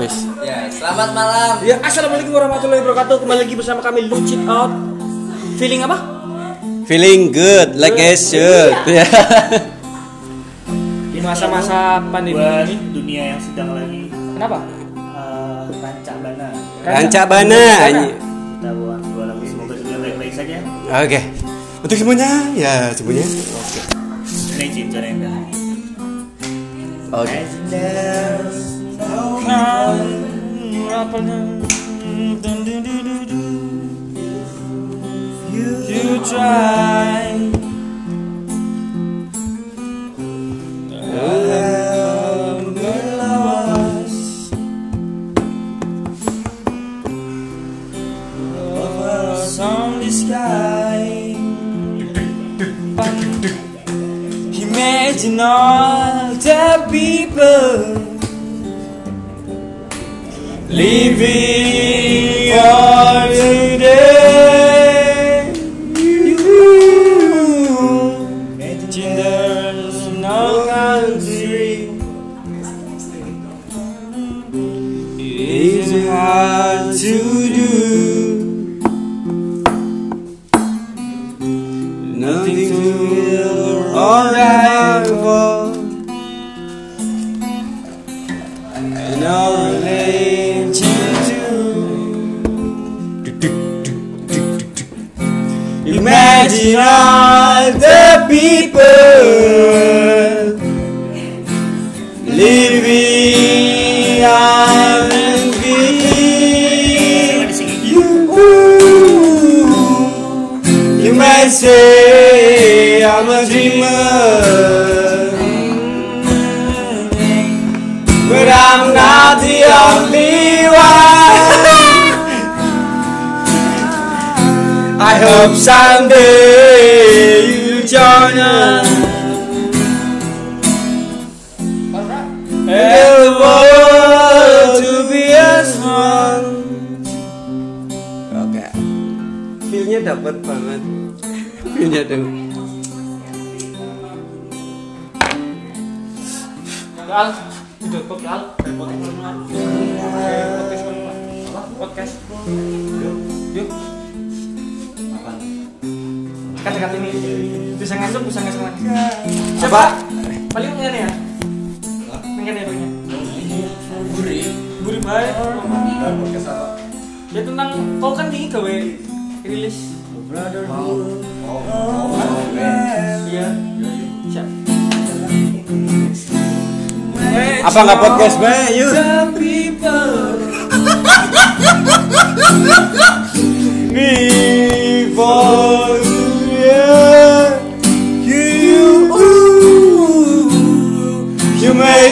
Wes. Ya, selamat malam. Ya, assalamualaikum warahmatullahi wabarakatuh. Kembali lagi bersama kami Lucid Out. Feeling apa? Feeling good like I should. Ya. Di masa-masa pandemi buat ini. dunia yang sedang lagi Kenapa? uh, rancak bana Rancak bana. kita buat sebuah lagu semoga dunia baik-baik saja Oke. Untuk semuanya, ya semuanya. Oke. ini Jin Janenda Oke. You try. Sky, imagine all the people living for today. You imagine there's no country. It's hard to do. Nothing to feel alright for. Imagine all the people living on you. You might say I'm a dreamer, but I'm not the only one. Hope someday you join us. And the world to be as one. Oke. Feelnya dapat banget. Feelnya tuh. Al, video kok Al, podcast podcast. Yuk. Kata-kata ini bisa ngasuk, bisa ngasuk lagi. Siapa? Paling ini ya. Pengen ya punya. Buri. Buri baik. Ya tentang kau kan ini gawe rilis. Iya. Siap. Apa nggak podcast, Bay? Yuk.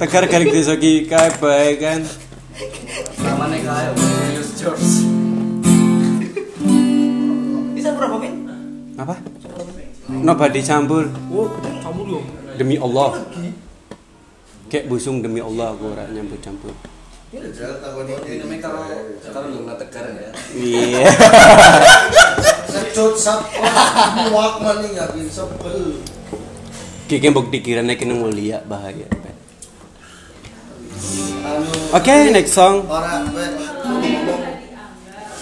Tegar garing desa ki kae bae kan. Namanya kayak Julius George. Bisa berapa min? Apa? Nobody campur. Oh, kamu dulu. Demi Allah. Kayak busung demi Allah aku ora nyampur campur. Ini namanya kalau kalau lu nggak tegar ya. Iya. Kecut sap muak maning ya bin sebel. Kiki mbok dikirane kena mulia bahaya. Oke, next song.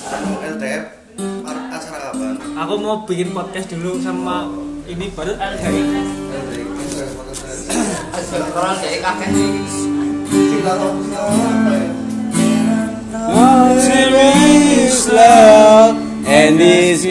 Anu LTF acara kapan? Aku mau bikin podcast dulu sama ini baru LDI. Orang kayak kakek love and this